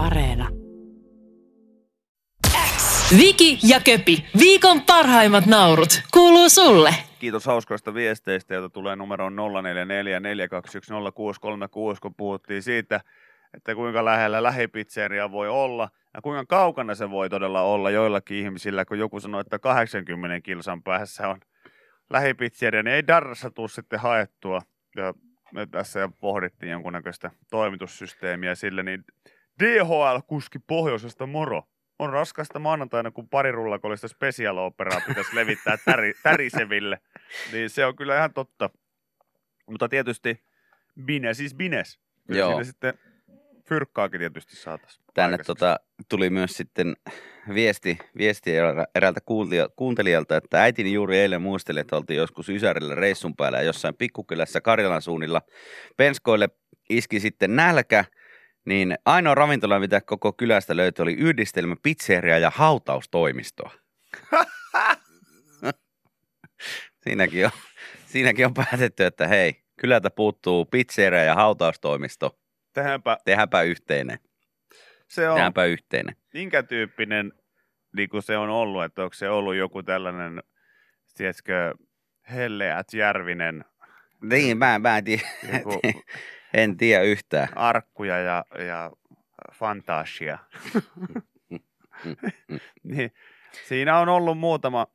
Areena. Viki ja Köpi, viikon parhaimmat naurut, kuuluu sulle. Kiitos hauskoista viesteistä, joita tulee numeroon 0444210636, kun puhuttiin siitä, että kuinka lähellä lähipizzeria voi olla ja kuinka kaukana se voi todella olla joillakin ihmisillä, kun joku sanoo, että 80 kilsan päässä on lähipizzeria, niin ei darrassa tule sitten haettua. Ja me tässä pohdittiin jonkunnäköistä toimitussysteemiä sille, niin DHL-kuski pohjoisesta moro. On raskasta maanantaina, kun pari rullakollista special operaa pitäisi levittää täri, täriseville. Niin se on kyllä ihan totta. Mutta tietysti bines siis bines. Kyllä Joo. Siinä sitten fyrkkaakin tietysti saataisiin. Tänne tota, tuli myös sitten viesti, viesti erä- eräältä kuuntelijalta, että äitini juuri eilen muisteli, että oltiin joskus Ysärillä reissun päällä ja jossain pikkukylässä Karjalan suunnilla. Penskoille iski sitten nälkä, niin ainoa ravintola, mitä koko kylästä löytyi, oli yhdistelmä pizzeria ja hautaustoimistoa. siinäkin, on, siinäkin on päätetty, että hei, kylältä puuttuu pizzeria ja hautaustoimisto. Tehdäänpä, Tehdäänpä yhteinen. se on Tehdäänpä yhteinen. minkä tyyppinen niin kuin se on ollut, että onko se ollut joku tällainen, tiedätkö, Helleät Järvinen, Niin, mä, mä en, tiedä, joku en tiedä yhtään. arkkuja ja, ja fantasia. niin, siinä on ollut muutama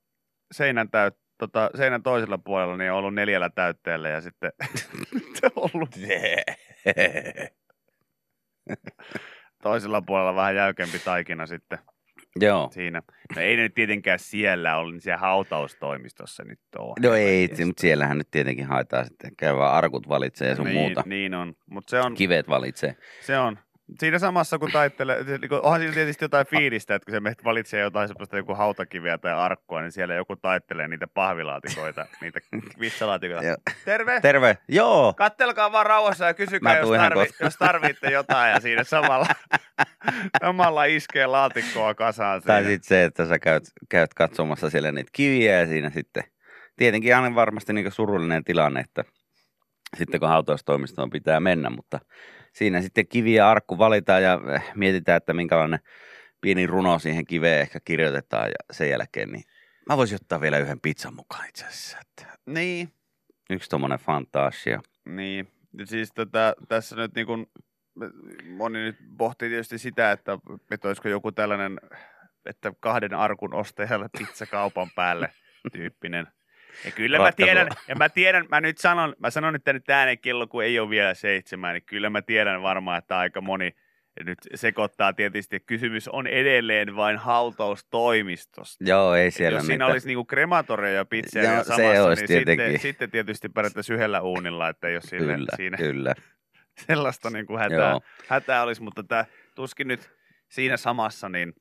seinän, täyt, tota, seinän toisella puolella, niin on ollut neljällä täytteellä ja sitten ollut toisella puolella vähän jäykempi taikina sitten Joo. siinä. No ei ne nyt tietenkään siellä ole, niin siellä hautaustoimistossa nyt on. No ei, mutta siellähän nyt tietenkin haetaan sitten. Käy vaan arkut valitsee ja sun niin, muuta. Niin on, mutta se on, Kivet valitsee. se on. Siinä samassa kun taittelee, niin onhan siinä tietysti jotain fiilistä, että kun se valitsee jotain sellaista joku hautakiviä tai arkkua, niin siellä joku taittelee niitä pahvilaatikoita, niitä vitsalaatikoita. Joo. Terve! Terve! Joo! Kattelkaa vaan rauhassa ja kysykää, jos, tarvi, jos tarvitte jotain ja siinä samalla, samalla iskee laatikkoa kasaan. Tai siinä. sitten se, että sä käyt, käyt katsomassa siellä niitä kiviä ja siinä sitten tietenkin aina varmasti niin surullinen tilanne, että sitten kun hautaustoimistoon pitää mennä, mutta siinä sitten kivi ja arkku valitaan ja eh, mietitään, että minkälainen pieni runo siihen kiveen ehkä kirjoitetaan ja sen jälkeen niin mä voisin ottaa vielä yhden pizzan mukaan itse asiassa, että Niin, yksi tommonen fantasia. Niin, siis tota, tässä nyt niin kuin, moni nyt pohtii tietysti sitä, että, että olisiko joku tällainen, että kahden arkun ostajalle pizza kaupan päälle tyyppinen. Ja kyllä mä tiedän, ja mä tiedän, mä nyt sanon, mä sanon nyt nyt ääneen kello, kun ei ole vielä seitsemän, niin kyllä mä tiedän varmaan, että aika moni nyt sekoittaa tietysti, että kysymys on edelleen vain hautaustoimistosta. Joo, ei Et siellä jos siinä mitään. olisi niinku krematoria ja pizzeria Joo, se samassa, olisi niin tietenkin. sitten, sitten tietysti pärjättäisiin yhdellä uunilla, että jos sille, Kyllä, siinä kyllä. sellaista niin kuin hätää, Joo. hätää olisi, mutta tämä tuskin nyt siinä samassa, niin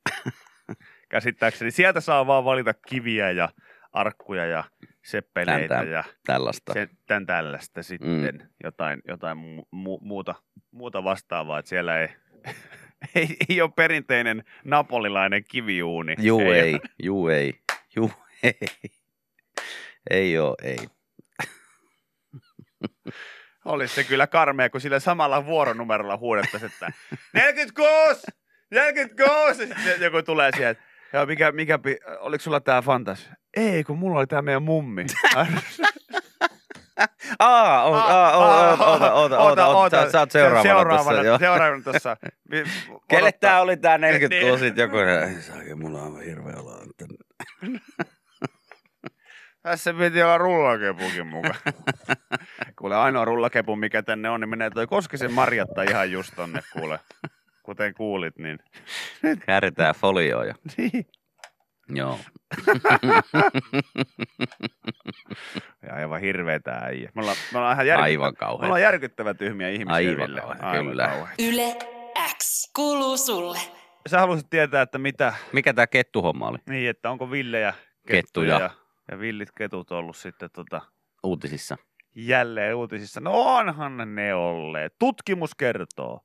käsittääkseni sieltä saa vaan valita kiviä ja arkkuja ja seppeleitä Tän- tän- ja Tällaista. se, tämän tällaista sitten, mm. jotain, jotain mu- mu- muuta, muuta vastaavaa, että siellä ei, ei, ei ole perinteinen napolilainen kiviuuni. Juu ole. ei, juu ei, juu ei. Ei oo, ei. Olisi se kyllä karmea, kun sillä samalla vuoronumerolla huudettaisiin, että 46! 46! Ja sitten joku tulee sieltä. Joo, mikä, mikä, oliko sulla tää fantas? Ei, kun mulla oli tää meidän mummi. Aa, oota, oota, oota, oota, oota, oota, sä, oot seuraavana tossa, joo. Seuraavana tossa. Kelle tää oli tää 40 Niin. sit joku, ei saakin, mulla on hirveä että- Tässä piti olla rullakepukin mukaan. kuule, ainoa rullakepu, mikä tänne on, niin menee toi Koskisen Marjatta ihan just tonne, kuule. Kuten kuulit, niin... Kääritään folioon jo. niin. Joo. Ja aivan hirveetä äijä. Me ollaan, me ollaan ihan järkyttävä, Aivan me ollaan järkyttävä tyhmiä ihmisiä. Aivan kauhean, kyllä. kauhean. Yle X kuuluu sulle. Sä haluaisit tietää, että mitä, Mikä tää kettuhomma oli niin, että onko Ville ja Kettuja. ja, ja villit ketut ollut sitten tota, uutisissa? jälleen uutisissa. No onhan ne olleet. Tutkimus kertoo.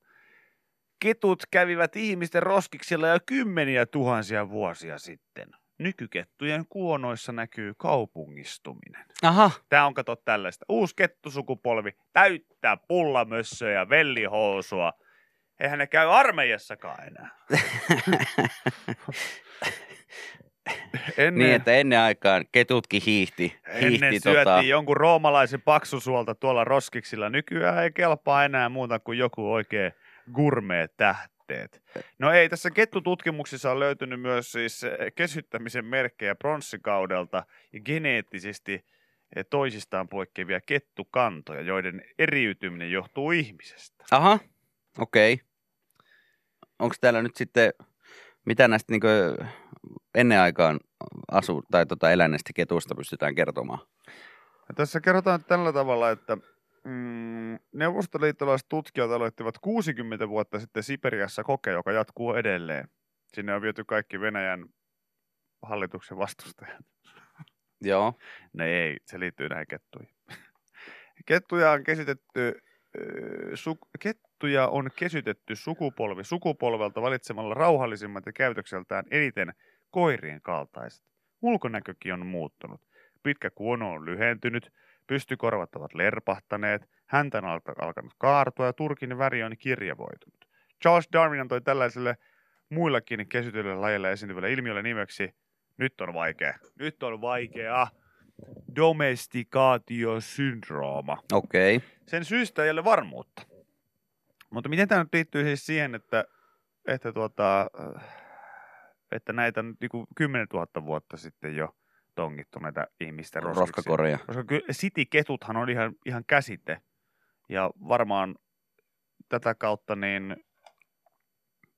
Ketut kävivät ihmisten roskiksilla jo kymmeniä tuhansia vuosia sitten. Nykykettujen kuonoissa näkyy kaupungistuminen. Aha, Tämä on kato tällaista. Uusi kettusukupolvi täyttää pullamössöä ja vellihousua. Eihän ne käy armeijassakaan enää. Ennen, Niin, että ennen aikaan ketutkin hiihti. ennen hiihti syötiin tota, jonkun roomalaisen paksusuolta tuolla roskiksilla. Nykyään ei kelpaa enää muuta kuin joku oikein gourmet-tähteet. No ei, tässä kettututkimuksissa on löytynyt myös siis eh, kesyttämisen merkkejä pronssikaudelta ja geneettisesti eh, toisistaan poikkeavia kettukantoja, joiden eriytyminen johtuu ihmisestä. Aha, okei. Okay. Onko täällä nyt sitten, mitä näistä niin ennen aikaan asu, tai tota eläneistä ketusta pystytään kertomaan? Ja tässä kerrotaan tällä tavalla, että mm, neuvostoliittolaiset tutkijat aloittivat 60 vuotta sitten Siperiassa koke, joka jatkuu edelleen. Sinne on viety kaikki Venäjän hallituksen vastustajat. Joo. No ei, se liittyy näihin kettuihin. Kettuja on kesytetty, ö, su, kettuja on kesytetty sukupolvi sukupolvelta valitsemalla rauhallisimmat ja käytökseltään eniten koirien kaltaiset. Ulkonäkökin on muuttunut. Pitkä kuono on lyhentynyt, pystykorvat ovat lerpahtaneet, häntä on alkanut kaartua ja turkin väri on kirjavoitunut. Charles Darwin antoi tällaiselle muillakin kesytyille lajeille esiintyvälle ilmiölle nimeksi nyt on vaikea. Nyt on vaikea. Domestikaatiosyndrooma. Okei. Okay. Sen syystä ei ole varmuutta. Mutta miten tämä nyt liittyy siis siihen, että, että, tuota, että näitä on niin 10 000 vuotta sitten jo tongittu näitä ihmisten roskiksi. Roskakoreja. Koska kyllä sitiketuthan on ihan, ihan käsite. Ja varmaan tätä kautta niin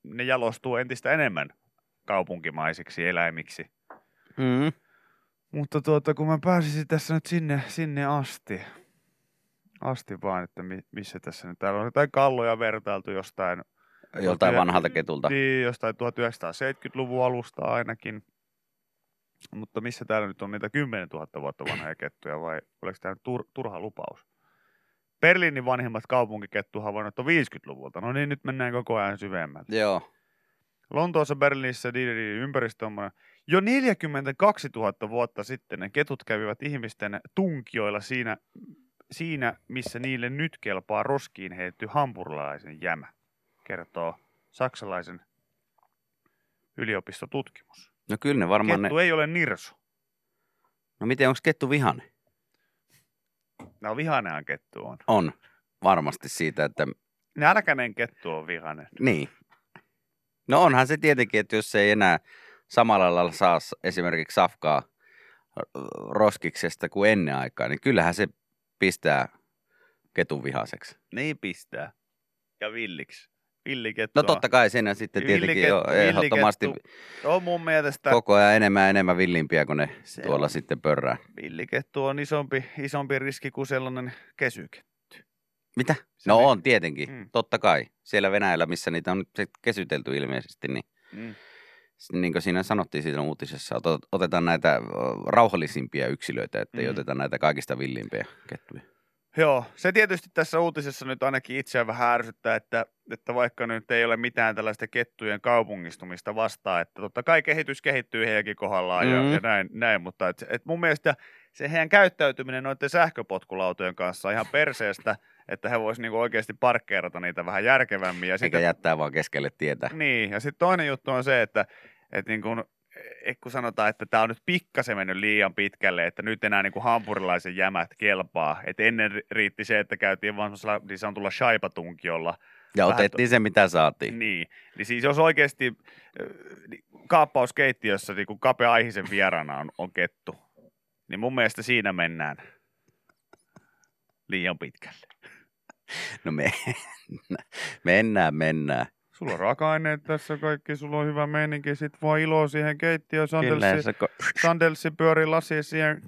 ne jalostuu entistä enemmän kaupunkimaisiksi eläimiksi. Mm. Mutta tuota, kun mä pääsisin tässä nyt sinne, sinne asti, asti vaan, että mi, missä tässä nyt, täällä on jotain kalloja vertailtu jostain, Joltain vanhalta ketulta. niin, jostain 1970-luvun alusta ainakin. Mutta missä täällä nyt on niitä 10 000 vuotta vanhoja kettuja vai oliko tämä tur, turha lupaus? Berliinin vanhimmat kaupunkikettuhavainnot on 50-luvulta. No niin, nyt mennään koko ajan syvemmälle. Joo. Lontoossa, Berliinissä, ympäristö on jo 42 000 vuotta sitten ne ketut kävivät ihmisten tunkioilla siinä, siinä missä niille nyt kelpaa roskiin heitetty hampurilaisen jämä, kertoo saksalaisen yliopistotutkimus. No kyllä ne varmaan Kettu ne... ei ole nirsu. No miten, onko kettu vihane? No vihanehan kettu on. On. Varmasti siitä, että Nälkäinen kettu on vihanen. Niin. No onhan se tietenkin, että jos se ei enää samalla lailla saa esimerkiksi safkaa roskiksesta kuin ennen aikaa, niin kyllähän se pistää ketun vihaseksi. Niin pistää. Ja villiksi. Villikettu No totta kai siinä sitten tietenkin jo ehdottomasti on mun mielestä koko ajan enemmän enemmän villimpiä, kun ne Se tuolla on. sitten pörrää. villikettu on isompi, isompi riski kuin sellainen kesyke. Mitä? Se no on tietenkin, Mm. totta kai. Siellä Venäjällä, missä niitä on nyt kesytelty ilmeisesti, niin Mm. niin kuin siinä sanottiin siinä uutisessa, otet- otetaan näitä rauhallisimpia yksilöitä, ettei Mm. oteta näitä kaikista villimpiä kettuja. Joo, se tietysti tässä uutisessa nyt ainakin itseä vähän ärsyttää, että, että vaikka nyt ei ole mitään tällaista kettujen kaupungistumista vastaan, että totta kai kehitys kehittyy heidänkin kohdallaan ja, Mm. ja näin, näin, mutta et, et mun mielestä se heidän käyttäytyminen noiden sähköpotkulautojen kanssa on ihan perseestä, että he vois niinku oikeasti parkkeerata niitä vähän järkevämmin. Ja Eikä sitten, jättää vaan keskelle tietä. niin, ja sitten toinen juttu on se, että, niin kun, eh, kun sanotaan, että tämä on nyt pikkasen mennyt liian pitkälle, että nyt enää niin kuin hampurilaisen jämät kelpaa. Et ennen ri- riitti se, että käytiin vaan semmoisella niin sanotulla shaipatunkiolla. Ja Vähän otettiin se, mitä saatiin. Niin. niin siis jos oikeasti niin kaappauskeittiössä niin kuin kapea aihisen vieraana on, on kettu, niin mun mielestä siinä mennään liian pitkälle. No me, mennään, mennään. Sulla on raaka-aineet tässä kaikki, sulla on hyvä meininki, sit vaan iloa siihen keittiöön, sandelsi, ko- sandelsi pyöri lasi siihen,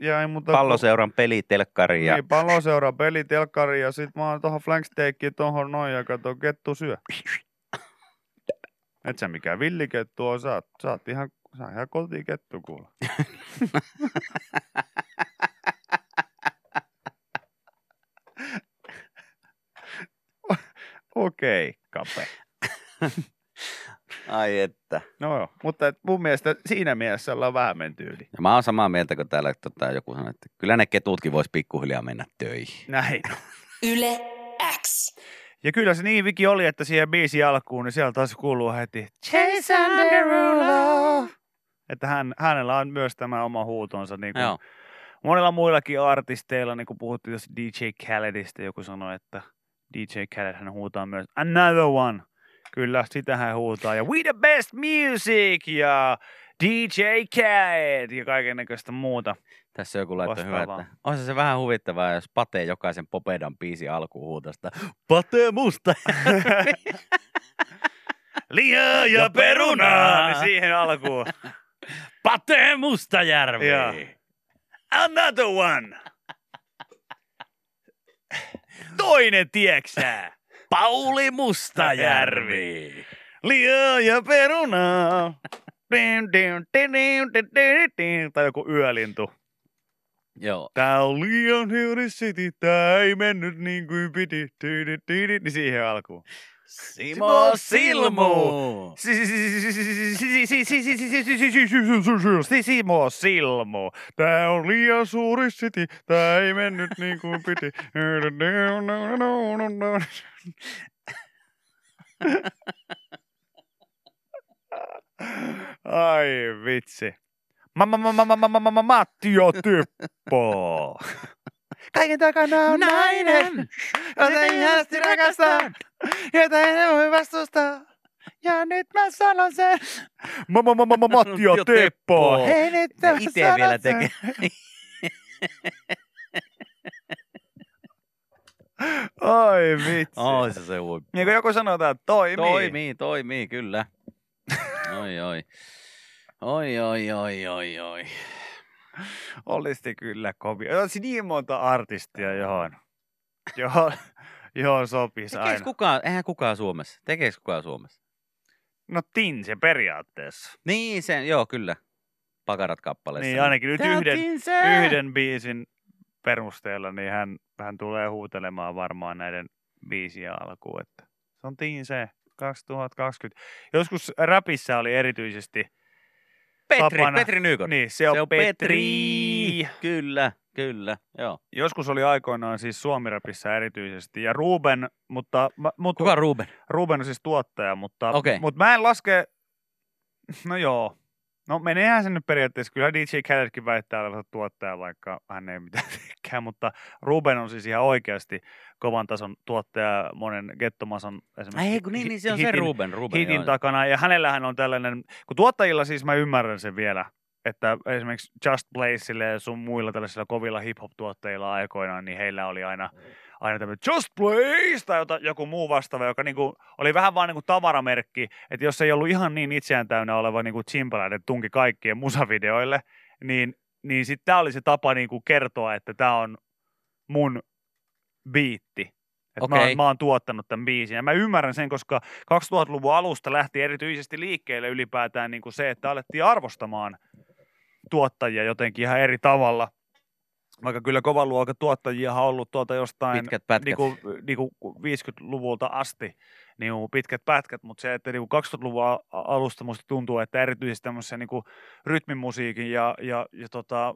ja ei muuta palloseuran pelitelkkari ja Niin, palloseura, peli, telkkari ja sit vaan tohon flanksteikkiin tohon noin ja kato, kettu syö. Et sä mikään villikettu on, sä, oot- sä oot ihan, sä oot ihan kotikettu kuule. Okei, okay, kape. ai että. No joo, mutta et mun mielestä siinä mielessä ollaan vähän menty yli. Ja mä oon samaa mieltä, kun täällä tota, joku sanoi, että kyllä ne ketutkin vois pikkuhiljaa mennä töihin. Näin. Yle X. Ja kyllä se niin viki oli, että siihen biisi alkuun, niin sieltä taas kuuluu heti Jason Derulo. Että hän, hänellä on myös tämä oma huutonsa. Niin kuin Joo. monilla muillakin artisteilla, niin kuin puhuttiin DJ Khaledista, joku sanoi, että DJ Khaled hän huutaa myös Another One. Kyllä, sitä hän huutaa. Ja We the Best Music ja DJ Khaled ja kaiken näköistä muuta. Tässä joku laittoi hyvä, että on se vähän huvittavaa, jos Pate jokaisen Popedan biisi alkuun huutosta. Pate musta. Liha ja perunaa! Niin siihen alkuun. Pate Mustajärvi. Joo. Another one! Toinen, tieksää. Pauli Mustajärvi. Liha ja perunaa. Dim. Tai joku yölintu. Joo. Tää on liian hiuri city, tää ei mennyt niin kuin piti. Niin siihen alkuun. Simo Silmu. Simo Silmu. Tää on liian suuri city, tää ei mennyt niin kuin piti. Ai vitsi. Mamma, Mattio Typpo. Kaiken takana on nainen, jota ihanasti rakastan, jota en voi vastustaa. Ja nyt mä sanon sen. Mamma, mamma, mamma, Mattio Teppo. Teppo. Hei nyt Ja mä sanon vielä sen. tekee. Ai vitsi. Oi se se huippu. Niin kuin joku sanotaan, että toimii. Toimii, toimii, kyllä. Oi, oi. Oi, oi, oi, oi, oi. Olisi kyllä kovia. Olisi niin monta artistia, johon, johon, johon sopisi Tekeekö aina. kukaan, eihän kukaan Suomessa. Tekeekö kukaan Suomessa? No Tinse periaatteessa. Niin, sen, joo, kyllä. Pakarat kappaleessa. Niin ainakin nyt yhden, yhden biisin perusteella, niin hän, hän tulee huutelemaan varmaan näiden biisien alkuun. Että se on Tinse 2020. Joskus räpissä oli erityisesti, Petri, tapana- Petri Nykot. niin se on, se on Petri. Petri. Kyllä, kyllä, joo. Joskus oli aikoinaan siis suomiräpissä erityisesti. Ja Ruben, mutta, mutta Kuka Ruben? Ruben on siis tuottaja, mutta, Okei. mutta mä en laske, no joo, no meneehän se nyt periaatteessa, kyllä DJ Khaledkin väittää olevansa tuottaja, vaikka hän ei mitään teekään, mutta Ruben on siis ihan oikeasti kovan tason tuottaja monen Gettomason esimerkiksi Ei, kun niin, niin se on se hitin, Ruben. Ruben hitin joo. takana, ja hänellähän on tällainen, kun tuottajilla siis mä ymmärrän sen vielä, että esimerkiksi Just Blazeille ja sun muilla tällaisilla kovilla hip-hop-tuottajilla aikoinaan, niin heillä oli aina, aina tämmöinen Just Blaze tai jota, joku muu vastaava, joka niinku oli vähän vaan niinku tavaramerkki, että jos ei ollut ihan niin itseään täynnä oleva niinku Chimpalainen tunki kaikkien musavideoille, niin, niin sitten tämä oli se tapa niinku kertoa, että tämä on mun biitti. Että mä, Okei. oon, mä oon tuottanut tämän biisin. Ja mä ymmärrän sen, koska 2000-luvun alusta lähti erityisesti liikkeelle ylipäätään niin kuin se, että alettiin arvostamaan tuottajia jotenkin ihan eri tavalla. Vaikka kyllä kovan luokan tuottajia on ollut tuolta jostain Pitkät pätkät. niinku, niinku 50-luvulta asti niinku pitkät pätkät, mutta se, että niinku 2000-luvun a- alusta musta tuntuu, että erityisesti tämmöisen niinku rytmimusiikin ja, ja, ja tota,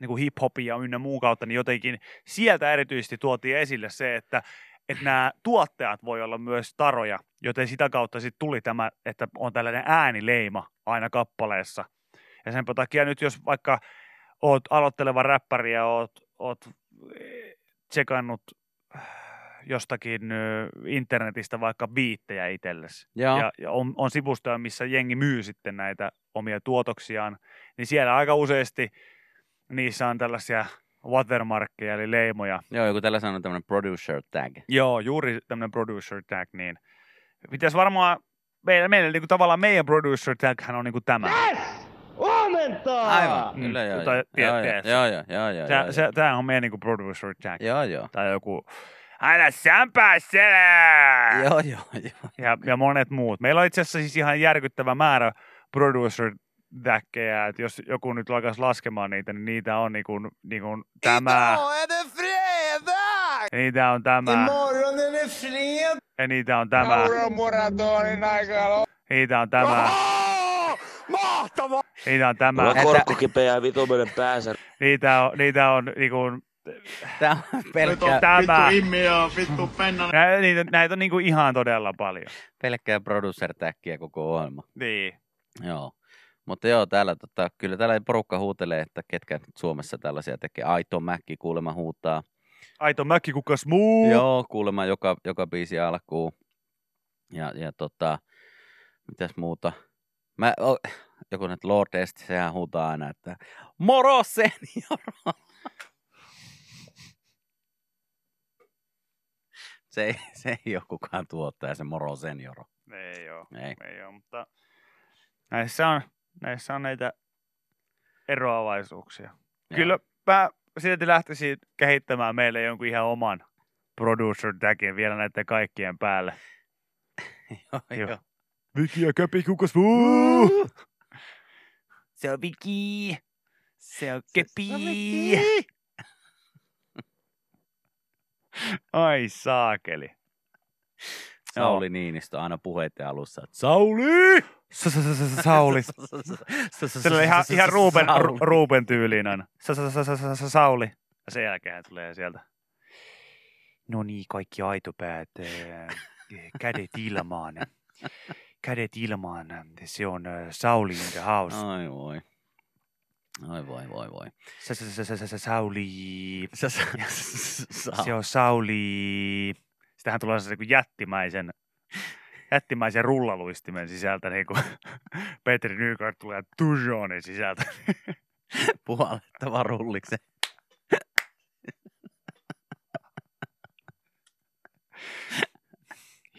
niinku hip-hopin ja ynnä muun kautta, niin jotenkin sieltä erityisesti tuotiin esille se, että että nämä tuottajat voi olla myös taroja, joten sitä kautta sitten tuli tämä, että on tällainen äänileima aina kappaleessa. Ja sen takia nyt jos vaikka oot aloitteleva räppäri ja oot, oot eh, tsekannut jostakin ö, internetistä vaikka biittejä itsellesi. Joo. Ja, ja on, on sivustoja, missä jengi myy sitten näitä omia tuotoksiaan, niin siellä aika useasti niissä on tällaisia watermarkkeja, eli leimoja. Joo, joku tällä sanoo tämmöinen producer tag. Joo, juuri tämmöinen producer tag, niin pitäisi varmaan, meillä, meillä niin kuin tavallaan meidän producer taghän on niin kuin tämä. Huomenta! Aivan, Mm, kyllä joo. tai joo. Joo, joo, joo, joo, joo, Tää, se, on meidän niin kuin producer tag. joo, joo. Tai joku, aina sämpää selää! Joo, joo, joo. ja, ja monet muut. Meillä on itse asiassa siis ihan järkyttävä määrä producer täkkejä, että jos joku nyt alkaisi laskemaan niitä, niin niitä on niinku, niinku tämä, niitä on tämä, ja niitä on tämä, niitä on tämä, Oh, mahtavaa! Niitä on tämä, Mulla Että- on korkko kipeä ja vituminen päässä. niitä on, niitä on niinku Tää on pelkkää, Tämä. Immi ja vittu penna. Näitä, niitä, näitä on niinku ihan todella paljon. pelkkää producer täkkiä koko ohjelma. Niin. Joo. Mutta joo, täällä tota, kyllä täällä porukka huutelee, että ketkä nyt Suomessa tällaisia tekee. Aito Mäkki kuulemma huutaa. Aito mäkki kukas muu. Joo, kuulemma joka, joka biisi alkuun. Ja, ja tota, mitäs muuta? Mä, o, joku nyt Lord Est, sehän huutaa aina, että moro senior! se, ei, se ei ole kukaan tuottaja, se moro senior. Ei oo. Ei. Ei oo, mutta näissä on, näissä on näitä eroavaisuuksia. Kyllä mä silti lähtisin kehittämään meille jonkun ihan oman producer tagin vielä näiden kaikkien päälle. joo, Joo. Viki ja Köpi kukas. Se on Viki. Se on Kepi. Ai saakeli. Sauli Niinistö aina puheiden alussa. että Sauli! Sauli. Se oli ihan, ihan Ruben, sa- sa- Sauli. Ja sen jälkeen tulee sieltä. No niin, kaikki aitopäät. Kädet ilmaan. Kädet ilmaan. Se on äh, Sauli in the house. Ai voi. Ai voi, voi, voi. Sa- sa- sa- sa- sa- Sauli. Se, se, Se on Sauli. Sitähän tulee se niin jättimäisen, jättimäisen rullaluistimen sisältä, niin kuin Petri Nykart tulee Tujonin sisältä. puhallettava rulliksen.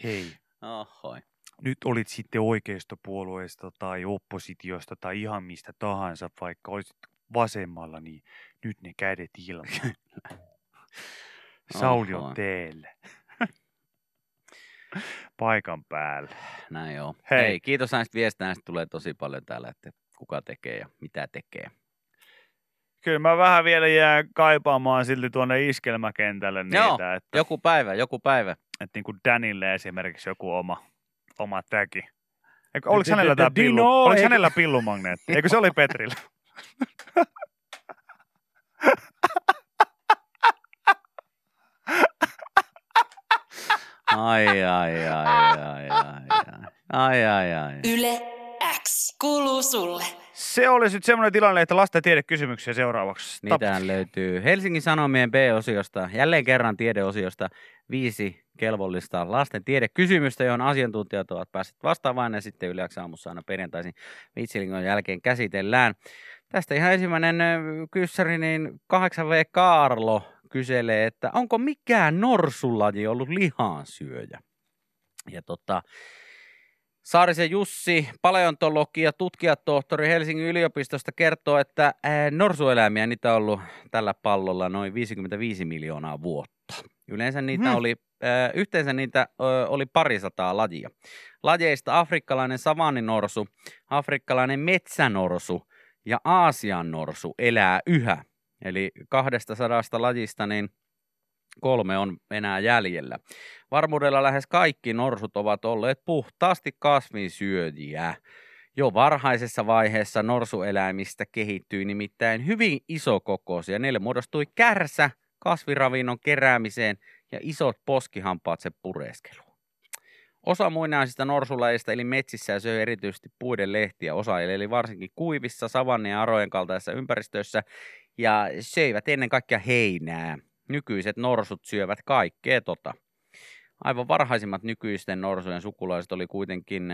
Hei, Ohoi. Nyt olit sitten oikeistopuolueesta tai oppositiosta tai ihan mistä tahansa, vaikka olisit vasemmalla, niin nyt ne kädet ilmaan. Sauli on teille. Paikan päällä. Näin joo. Hei. Hei. Hei, kiitos näistä viestistä. Näistä tulee tosi paljon täällä, että kuka tekee ja mitä tekee. Kyllä mä vähän vielä jään kaipaamaan silti tuonne iskelmäkentälle niitä, Joo, että, Joku päivä, joku päivä. että niin kuin Danille esimerkiksi joku oma, oma täki. Eikö, oliko hänellä tämä Dino, pillu? Oliko eikö- hänellä pillumagneetti? Eikö se oli Petrillä? Ai, ai, ai, ai, ai, ai. Ai, ai, ai. Yle X kuuluu sulle. Se olisi nyt semmoinen tilanne, että lasten tiedekysymyksiä seuraavaksi. Niitähän löytyy Helsingin Sanomien B-osiosta, jälleen kerran tiedeosiosta, viisi kelvollista lasten tiedekysymystä, johon asiantuntijat ovat päässeet vastaamaan ja sitten yleensä aamussa aina perjantaisin vitsilingon jälkeen käsitellään. Tästä ihan ensimmäinen kyssäri, niin 8V Kaarlo kyselee, että onko mikään norsulaji ollut lihansyöjä? Ja tota, Saarisen Jussi, paleontologi ja tutkijatohtori Helsingin yliopistosta kertoo, että norsueläimiä niitä on ollut tällä pallolla noin 55 miljoonaa vuotta. Yleensä niitä Hmm. oli, yhteensä niitä oli parisataa lajia. Lajeista afrikkalainen savanninorsu, afrikkalainen metsänorsu ja Aasian norsu elää yhä. Eli 200 lajista niin kolme on enää jäljellä. Varmuudella lähes kaikki norsut ovat olleet puhtaasti kasvinsyöjiä. Jo varhaisessa vaiheessa norsueläimistä kehittyi nimittäin hyvin isokokoisia. Niille muodostui kärsä kasviravinnon keräämiseen ja isot poskihampaat se pureskeluun. Osa muinaisista norsulajista eli metsissä ja söi erityisesti puiden lehtiä. Osa eli varsinkin kuivissa, savannien ja arojen kaltaisissa ympäristöissä ja söivät ennen kaikkea heinää. Nykyiset norsut syövät kaikkea tota. Aivan varhaisimmat nykyisten norsujen sukulaiset oli kuitenkin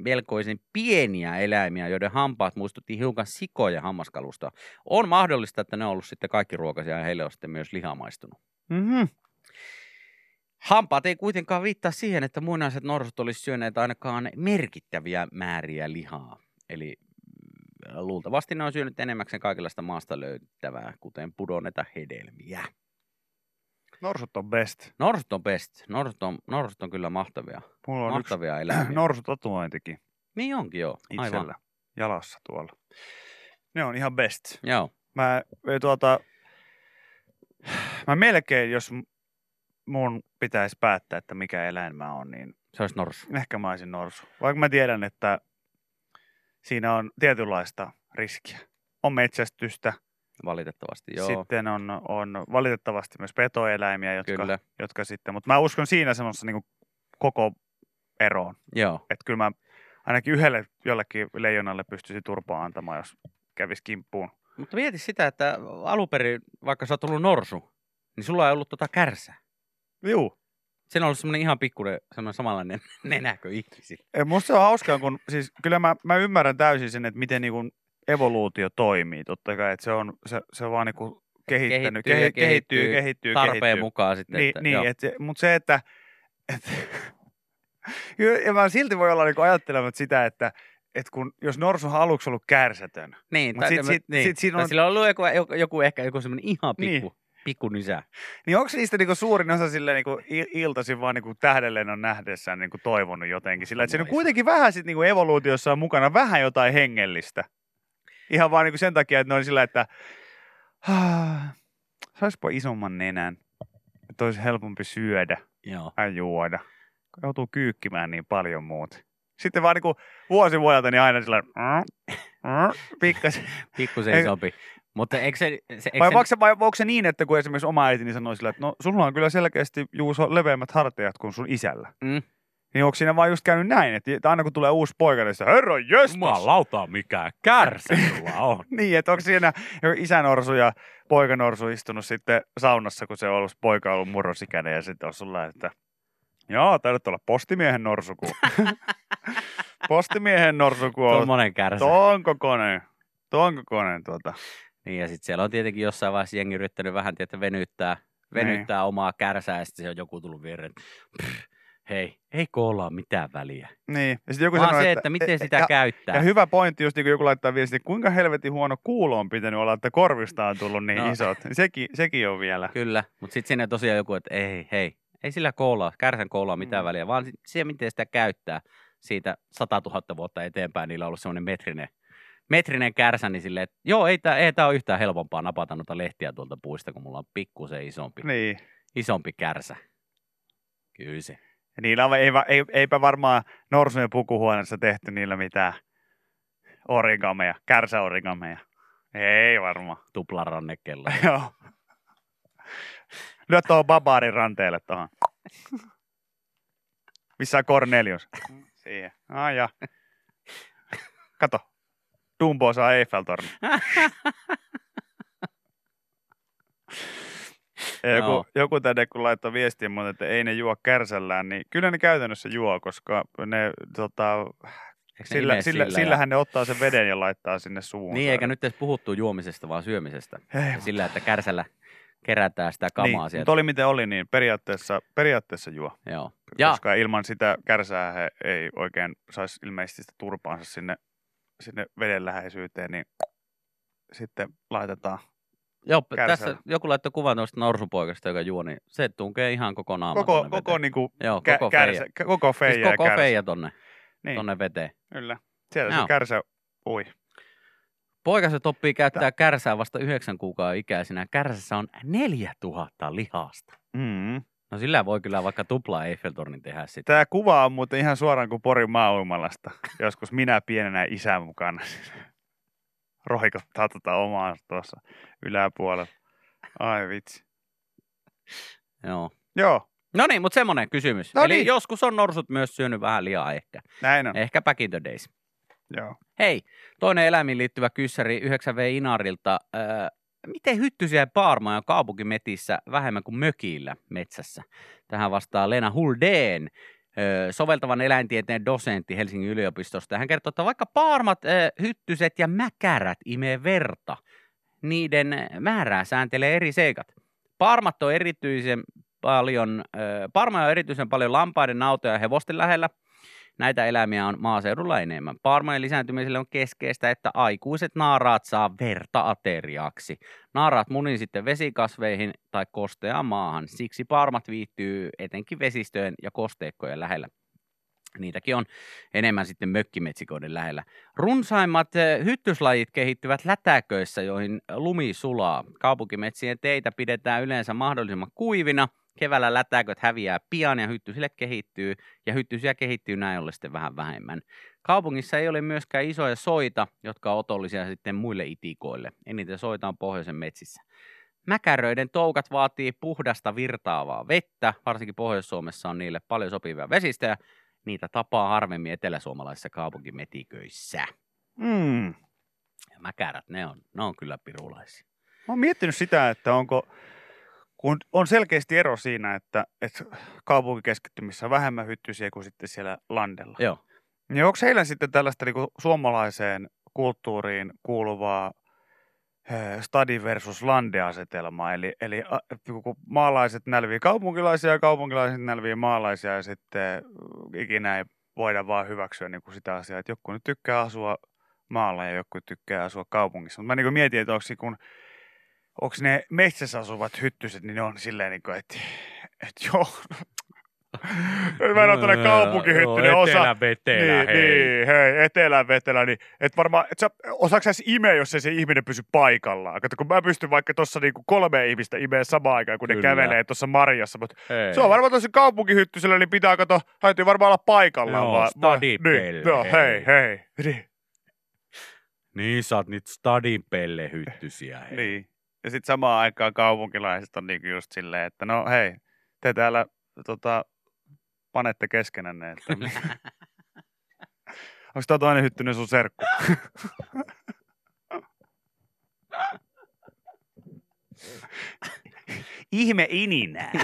melkoisen pieniä eläimiä, joiden hampaat muistutti hiukan sikoja hammaskalusta. On mahdollista, että ne on ollut sitten kaikki ruokaisia ja heille on sitten myös liha maistunut. Mm-hmm. Hampaat ei kuitenkaan viittaa siihen, että muinaiset norsut olisi syöneet ainakaan merkittäviä määriä lihaa. Eli mm, luultavasti ne on syönyt enemmäkseen kaikenlaista maasta löytävää, kuten pudonneita hedelmiä. Norsut on best. Norsut on best. Norsut on, norsut on kyllä mahtavia. Mulla on mahtavia yksi eläimiä. norsutatuointikin Niin onkin joo. Aivan. itsellä jalassa tuolla. Ne on ihan best. Joo. Mä tuota, mä melkein, jos mun pitäisi päättää, että mikä eläin mä oon, niin Se olisi norsu. ehkä mä olisin norsu. Vaikka mä tiedän, että siinä on tietynlaista riskiä. On metsästystä, Valitettavasti, joo. Sitten on, on valitettavasti myös petoeläimiä, jotka, Kyllä, jotka sitten, mutta mä uskon siinä semmoisessa niin koko eroon. joo. Että kyllä mä ainakin yhdelle jollekin leijonalle pystyisin turpaa antamaan, jos kävisi kimppuun. Mutta mieti sitä, että aluperin, vaikka sä oot ollut norsu, niin sulla ei ollut tota kärsää. Juu. Siinä on ollut semmoinen ihan pikkuinen, semmoinen samanlainen nenäkö ihmisillä. Musta se on hauskaa, kun siis kyllä mä, mä ymmärrän täysin sen, että miten niin kuin evoluutio toimii. Totta kai, että se on, se, se on vaan niin kuin kehittänyt, Kehittyy kehi- kehittyy, kehittyy kehittyy, Tarpeen kehittyy. mukaan sitten. Niin, että, niin joo. et, se- mutta se, että... Et, ja mä silti voi olla niinku ajattelematta sitä, että et kun, jos norsu on aluksi ollut kärsätön, Niin, tai, sit- sit, sit- niin. sit siinä Tai on- sillä on ollut joku, joku, ehkä joku semmoinen ihan Niin. Pikku, nysä. niin onko niistä niinku suurin osa sille niinku il- iltaisin vaan niinku tähdenlennon nähdessään niinku toivonut jotenkin? Sillä että siinä on kuitenkin vähän sit niinku evoluutiossa on mukana vähän jotain hengellistä. Ihan vaan niinku sen takia, että ne on sillä, että "Ah, saispa isomman nenän, että olisi helpompi syödä. Joo. ja juoda. kun Joutuu kyykkimään niin paljon muut. Sitten vaan niinku vuosi vuodelta niin aina sillä pikkasen. Pikkusen isompi. Mutta eikö se... se, eikö Vai, se onko se, vai onko se niin, että kun esimerkiksi oma äitini sanoi sillä, että no sulla on kyllä selkeästi Juuso leveämmät hartiat kuin sun isällä. Mm. Niin onko siinä vaan just käynyt näin, että aina kun tulee uusi poika, niin se herra jestas. Jumalauta, mikä kärsä sulla on. Niin, että onko siinä isänorsu ja poikanorsu istunut sitten saunassa, kun se on ollut poika on ollut murrosikäinen ja sitten on sulla, että joo, taidat olla postimiehen norsu, kun postimiehen norsu, kun on Tuommoinen kärsä. Tuon kokoinen. Tuon kokoinen tuota. Niin ja sitten siellä on tietenkin jossain vaiheessa jengi yrittänyt vähän tietää venyttää, venyttää Niin. omaa kärsää ja sitten se on joku tullut viereen. että pff, Hei, ei olla mitään väliä. Niin. Ja sitten joku Vaan sanoi, se, että miten sitä ja, käyttää. ja hyvä pointti, just niin kuin joku laittaa viesti, että kuinka helvetin huono kuulo on pitänyt olla, että korvista on tullut niin No. isot. Sekin, sekin on vielä. Kyllä, mutta sitten sinne tosiaan joku, että ei, hei, ei sillä koolaa, kärsän koolaa mitään Mm. väliä, vaan se, miten sitä käyttää siitä 100 000 vuotta eteenpäin, niillä on ollut semmoinen metrinen, metrinen kärsä, niin silleen, että joo, ei tämä ei tää ole yhtään helpompaa napata noita lehtiä tuolta puista, kun mulla on pikkusen isompi, Niin. isompi kärsä. Kyllä se. Ja niillä on, ei, ei, eipä varmaan norsujen pukuhuoneessa tehty niillä mitään origameja, kärsäorigameja. Ei varmaan. Tuplarannekella. Joo. Lyö tuohon babaarin ranteelle tuohon. Missä on Cornelius? Siihen. Ah, ja. Kato. Dumbo saa Eiffeltorni. Ja joku, Joo. joku tänne kun laittoi viestiä, mutta että ei ne juo kärsällään, niin kyllä ne käytännössä juo, koska ne tota, ne sillä, sillä, ja- sillähän ne ottaa sen veden ja laittaa sinne suuhun. Niin, eikä nyt edes puhuttu juomisesta, vaan syömisestä. Ei, Ja sillä, että kärsällä kerätään sitä kamaa niin, sieltä. mutta oli miten oli, niin periaatteessa, periaatteessa juo. Joo. Ja Koska ilman sitä kärsää he ei oikein saisi ilmeisesti sitä turpaansa sinne, sinne veden läheisyyteen, niin sitten laitetaan. Joo, Kärsällä. tässä joku laittoi kuvan tuosta norsupoikasta, joka juo, niin se tunkee ihan koko naaman Koko, koko, veteen. niinku, Joo, kä, koko kärsä, feija. koko feija Siis koko kärsä. feija tonne, Niin, tonne veteen. kyllä. Siellä Joo. se kärsä ui. Poikaset oppii käyttää kärsää vasta yhdeksän kuukauden ikäisenä. Kärsässä on 4000 lihasta. Mm. No sillä voi kyllä vaikka tupla Eiffeltornin tehdä sitten. Tämä kuva on muuten ihan suoraan kuin Porin maauimalasta. Joskus minä pienenä isän mukana. Roikottaa tota omaa tuossa yläpuolella. Ai vitsi. Joo. Joo, No niin, mutta semmoinen kysymys. No Eli niin. joskus on norsut myös syönyt vähän lihaa ehkä. näin on. Ehkä back in the days. Joo. Hei, toinen eläimiin liittyvä kyssäri 9V Inarilta. Öö, miten hyttysiä paarmaa on kaupunkimetissä vähemmän kuin mökillä metsässä? Tähän vastaa Lena Huldeen, soveltavan eläintieteen dosentti Helsingin yliopistosta. Hän kertoo, että vaikka paarmat, hyttyset ja mäkärät imee verta, niiden määrää sääntelee eri seikat. Paarmat on erityisen paljon, paarma on erityisen paljon lampaiden, nautoja ja hevosten lähellä. Näitä eläimiä on maaseudulla enemmän. Paarmojen lisääntymiselle on keskeistä, että aikuiset naaraat saa verta ateriaksi. Naaraat munin sitten vesikasveihin tai kosteaan maahan. Siksi paarmat viihtyy etenkin vesistöjen ja kosteikkojen lähellä. Niitäkin on enemmän sitten mökkimetsikoiden lähellä. Runsaimmat eh, hyttyslajit kehittyvät lätäköissä, joihin lumi sulaa. Kaupunkimetsien teitä pidetään yleensä mahdollisimman kuivina. Keväällä lätäköt häviää pian ja hyttysille kehittyy, ja hyttysiä kehittyy näin ollen sitten vähän vähemmän. Kaupungissa ei ole myöskään isoja soita, jotka ovat otollisia sitten muille itikoille. Eniten soita on pohjoisen metsissä. Mäkäröiden toukat vaatii puhdasta virtaavaa vettä, varsinkin Pohjois-Suomessa on niille paljon sopivia vesistöjä. Niitä tapaa harvemmin eteläsuomalaisissa kaupunkimetiköissä. Mm. Ja mäkärät, ne on, ne on kyllä pirulaisia. Mä oon miettinyt sitä, että onko, kun on selkeästi ero siinä, että, että kaupunkikeskittymissä on vähemmän hyttysiä kuin sitten siellä landella. Joo. Niin onko heillä sitten tällaista niin suomalaiseen kulttuuriin kuuluvaa stadi versus lande-asetelmaa? Eli, eli kun maalaiset nälvii kaupunkilaisia ja kaupunkilaiset nälvii maalaisia ja sitten ikinä ei voida vaan hyväksyä niin kuin sitä asiaa, että joku nyt tykkää asua maalla ja joku tykkää asua kaupungissa. Mutta mä niin mietin, että onko, kuin, onko ne metsässä asuvat hyttyset, niin ne on silleen, niin kuin, että, että joo, Mä en ole tällainen kaupunkihyttynen osa. Etelä-vetelä, niin, niin, hei, etelä-vetelä, niin et varmaan, et sä, osaako sä imeä, jos ei se ihminen pysy paikallaan? Kato, kun mä pystyn vaikka tuossa niinku kolme ihmistä imeä samaan aikaan, kun Kyllä. ne kävelee tuossa marjassa, mutta Hei. se on varmaan tosi kaupunkihyttysellä, niin pitää kato, täytyy varmaan olla paikallaan. Joo, vaan, stadipelle, niin, joo, hei. hei, hei, niin, Niin, sä oot nyt stadin pellehyttysiä. Hei. niin. Ja sitten samaan aikaan kaupunkilaiset on niinku just silleen, että no hei, te täällä tota, panette keskenänne, että onko tää toinen hyttynen sun serkku? Ihme ininää.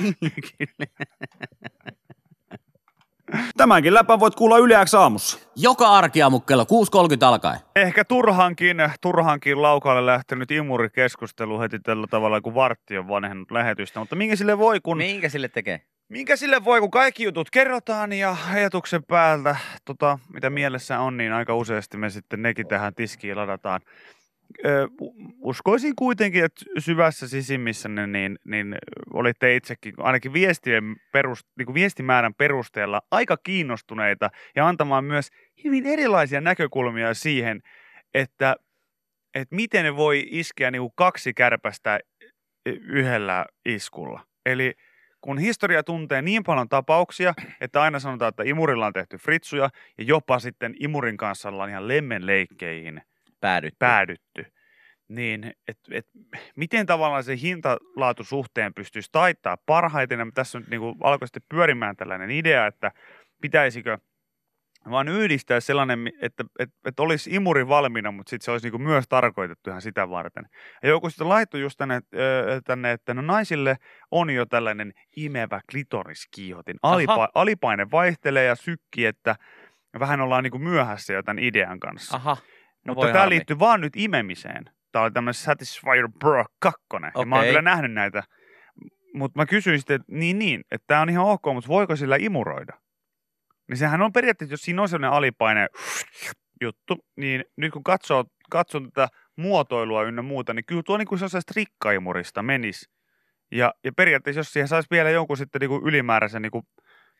Tämänkin läpän voit kuulla Yle X aamussa. Joka arkiaamu kello 6.30 alkaen. Ehkä turhankin, turhankin laukalle lähtenyt imurikeskustelu heti tällä tavalla, kun vartti on vanhennut lähetystä. Mutta minkä sille voi, kun, Minkä sille tekee? minkä sille voi, kun kaikki jutut kerrotaan ja ajatuksen päältä, tota, mitä mielessä on, niin aika useasti me sitten nekin tähän tiskiin ladataan. Ö, uskoisin kuitenkin, että syvässä sisimmissänne niin, niin olitte itsekin ainakin viestien perust, niin kuin viestimäärän perusteella aika kiinnostuneita ja antamaan myös hyvin erilaisia näkökulmia siihen, että, että miten ne voi iskeä niin kuin kaksi kärpästä yhdellä iskulla. Eli kun historia tuntee niin paljon tapauksia, että aina sanotaan, että imurilla on tehty fritsuja ja jopa sitten imurin kanssa ollaan ihan lemmenleikkeihin Päädyt. päädytty, niin et, et, miten tavallaan se hintalaatusuhteen pystyisi taittaa parhaiten? Ja tässä nyt niin kuin alkoi sitten pyörimään tällainen idea, että pitäisikö vaan yhdistää sellainen, että, että, että olisi imuri valmiina, mutta sitten se olisi niin myös tarkoitettu ihan sitä varten. Ja joku sitten laittoi just tänne, tänne, että no naisille on jo tällainen imevä klitoriskiihotin. Alipa, alipaine vaihtelee ja sykki, että vähän ollaan niin myöhässä jo tämän idean kanssa. Aha. No Mutta tämä harmi. liittyy vaan nyt imemiseen. Tämä oli tämmöinen Satisfyer Pro 2. Ja mä oon kyllä nähnyt näitä. Mutta mä kysyin sitten, että niin niin, että tämä on ihan ok, mutta voiko sillä imuroida? Niin sehän on periaatteessa, jos siinä on sellainen alipaine juttu, niin nyt kun katsoo, katsoo tätä muotoilua ynnä muuta, niin kyllä tuo niin kuin sellaisesta rikkaimurista menisi. Ja, ja periaatteessa, jos siihen saisi vielä jonkun sitten niin kuin ylimääräisen niin kuin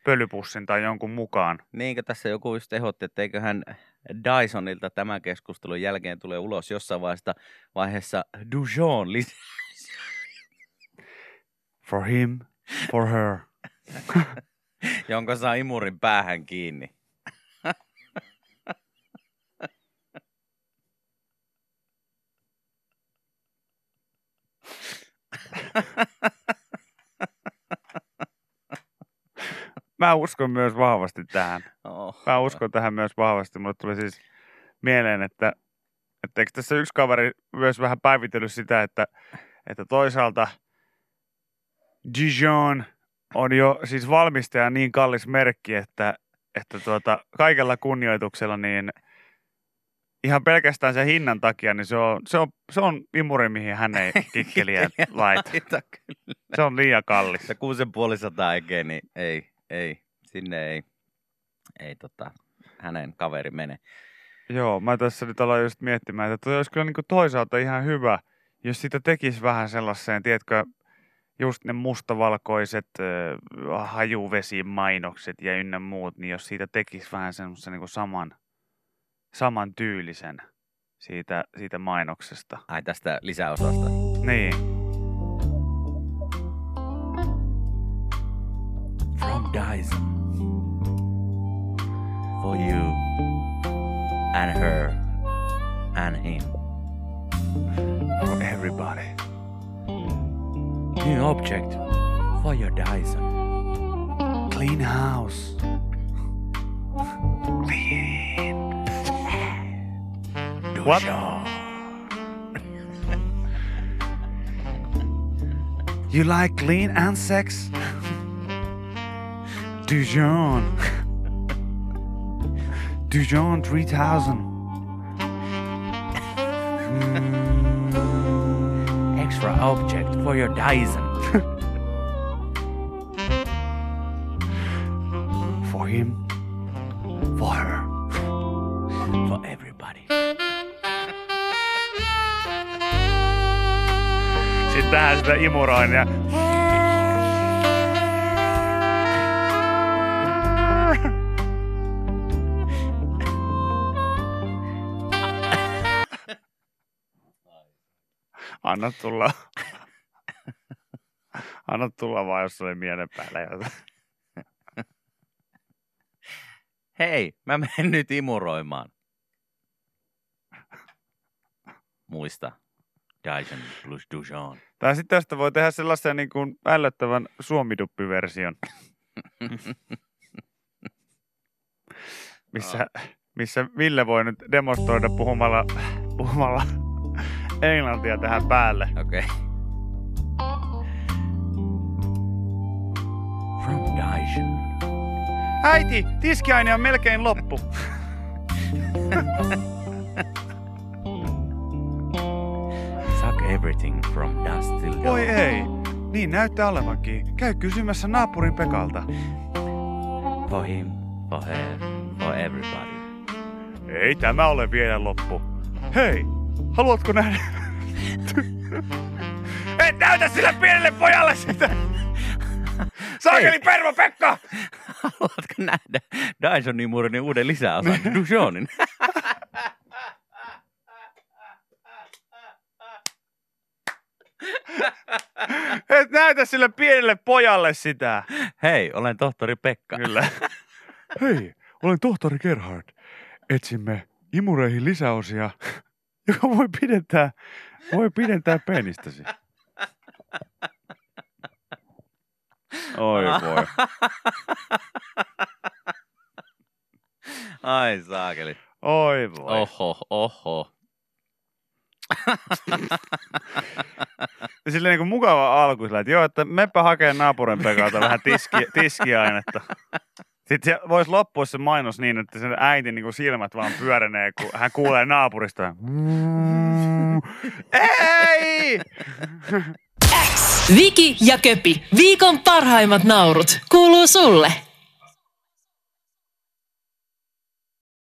pölypussin tai jonkun mukaan, Niinkö tässä joku just ehdotti, että eiköhän Dysonilta tämän keskustelun jälkeen tulee ulos jossain vaiheessa, vaiheessa Dujon lisää. for him, for her. jonka saa imurin päähän kiinni. Mä uskon myös vahvasti tähän. Oh. Mä uskon tähän myös vahvasti. Mulle tuli siis mieleen, että, että eikö tässä yksi kaveri myös vähän päivitellyt sitä, että, että toisaalta Dijon on jo siis valmistaja niin kallis merkki, että, että tuota, kaikella kunnioituksella niin ihan pelkästään sen hinnan takia, niin se on, se on, se on imuri, mihin hän ei kikkeliä laita. Se on liian kallis. Se kuusi puoli sataa ekee, niin ei, ei, sinne ei, ei tota, hänen kaveri mene. Joo, mä tässä nyt aloin just miettimään, että olisi kyllä niin toisaalta ihan hyvä, jos sitä tekisi vähän sellaiseen, tiedätkö, just ne mustavalkoiset äh, hajuvesimainokset ja ynnä muut, niin jos siitä tekisi vähän semmoisen niin saman, saman tyylisen siitä, siitä mainoksesta. Ai tästä lisäosasta. Niin. Dyson. For you. And her. And him. For everybody. New object. For your Dyson. Clean house. Clean. What? You like clean and sex? Dijon. Dijon 3000. Hmm. Extra object for your Dyson. For him. For her. For everybody. Sitten tähän sitä imuroin ja... Eh. Anna tulla. Anna tulla vaan, jos oli mielen päällä jotain. Hei, mä menen nyt imuroimaan. Muista. Dyson plus Dujon. Tai sitten tästä voi tehdä sellaisen niin kuin ällöttävän suomiduppiversion. missä, missä Ville voi nyt demonstroida puhumalla, puhumalla englantia tähän päälle. Okei. Okay. From Dyson. Äiti, tiskiaine on melkein loppu. Suck everything from dust till dawn. Voi ei, niin näyttää olevankin. Käy kysymässä naapurin Pekalta. For him, for her, for everybody. Ei tämä ole vielä loppu. Hei, haluatko nähdä? Et näytä sille pienelle pojalle sitä! Saakeli pervo Pekka! Haluatko nähdä Dyson imurin uuden lisäosan, Dujonin? Et näytä sille pienelle pojalle sitä. Hei, olen tohtori Pekka. Kyllä. Hei, olen tohtori Gerhard. Etsimme imureihin lisäosia, joka voi pidentää, voi pidentää penistäsi. Oi voi. Ai saakeli. Oi voi. Oho, oho. Silleen niin kuin mukava alku, sillä, että joo, että mepä hakee naapurin Pekalta vähän tiski, tiskiainetta. Sitten voisi loppua se mainos niin, että sen äiti niin silmät vaan pyörenee, kun hän kuulee naapurista. Ei! Viki ja Köpi, viikon parhaimmat naurut, kuuluu sulle.